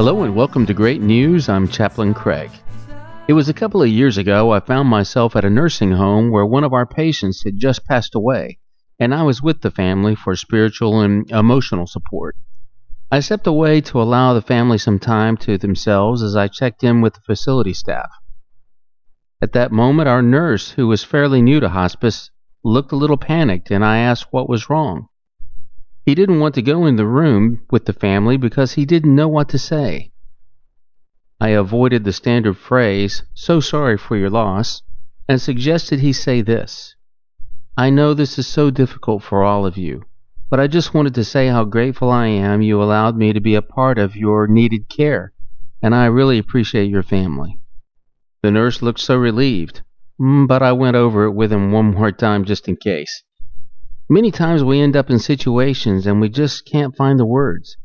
Hello and welcome to Great News. I'm Chaplain Craig. It was a couple of years ago I found myself at a nursing home where one of our patients had just passed away, and I was with the family for spiritual and emotional support. I stepped away to allow the family some time to themselves as I checked in with the facility staff. At that moment, our nurse, who was fairly new to hospice, looked a little panicked, and I asked what was wrong. He didn't want to go in the room with the family because he didn't know what to say. I avoided the standard phrase, so sorry for your loss, and suggested he say this I know this is so difficult for all of you, but I just wanted to say how grateful I am you allowed me to be a part of your needed care, and I really appreciate your family. The nurse looked so relieved, mm, but I went over it with him one more time just in case. Many times we end up in situations and we just can't find the words.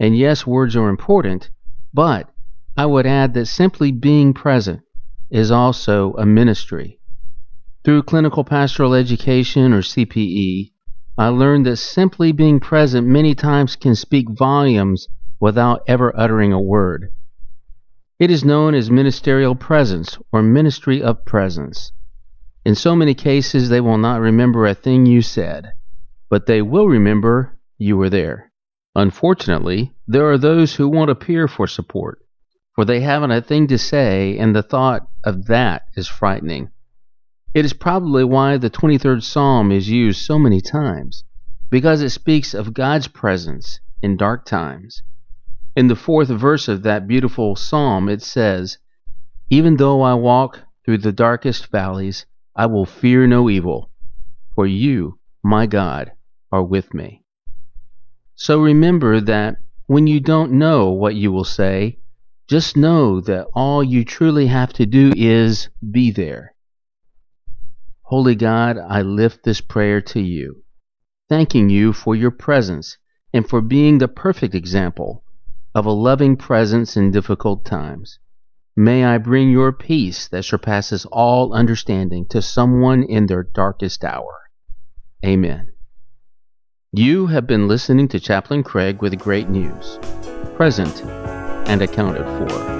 And yes, words are important, but I would add that simply being present is also a ministry. Through clinical pastoral education or CPE, I learned that simply being present many times can speak volumes without ever uttering a word. It is known as ministerial presence or ministry of presence. In so many cases, they will not remember a thing you said, but they will remember you were there. Unfortunately, there are those who won't appear for support, for they haven't a thing to say, and the thought of that is frightening. It is probably why the 23rd Psalm is used so many times, because it speaks of God's presence in dark times. In the fourth verse of that beautiful psalm, it says, Even though I walk through the darkest valleys, I will fear no evil, for you, my God, are with me. So remember that when you don't know what you will say, just know that all you truly have to do is be there. Holy God, I lift this prayer to you, thanking you for your presence and for being the perfect example of a loving presence in difficult times. May I bring your peace that surpasses all understanding to someone in their darkest hour. Amen. You have been listening to Chaplain Craig with great news, present and accounted for.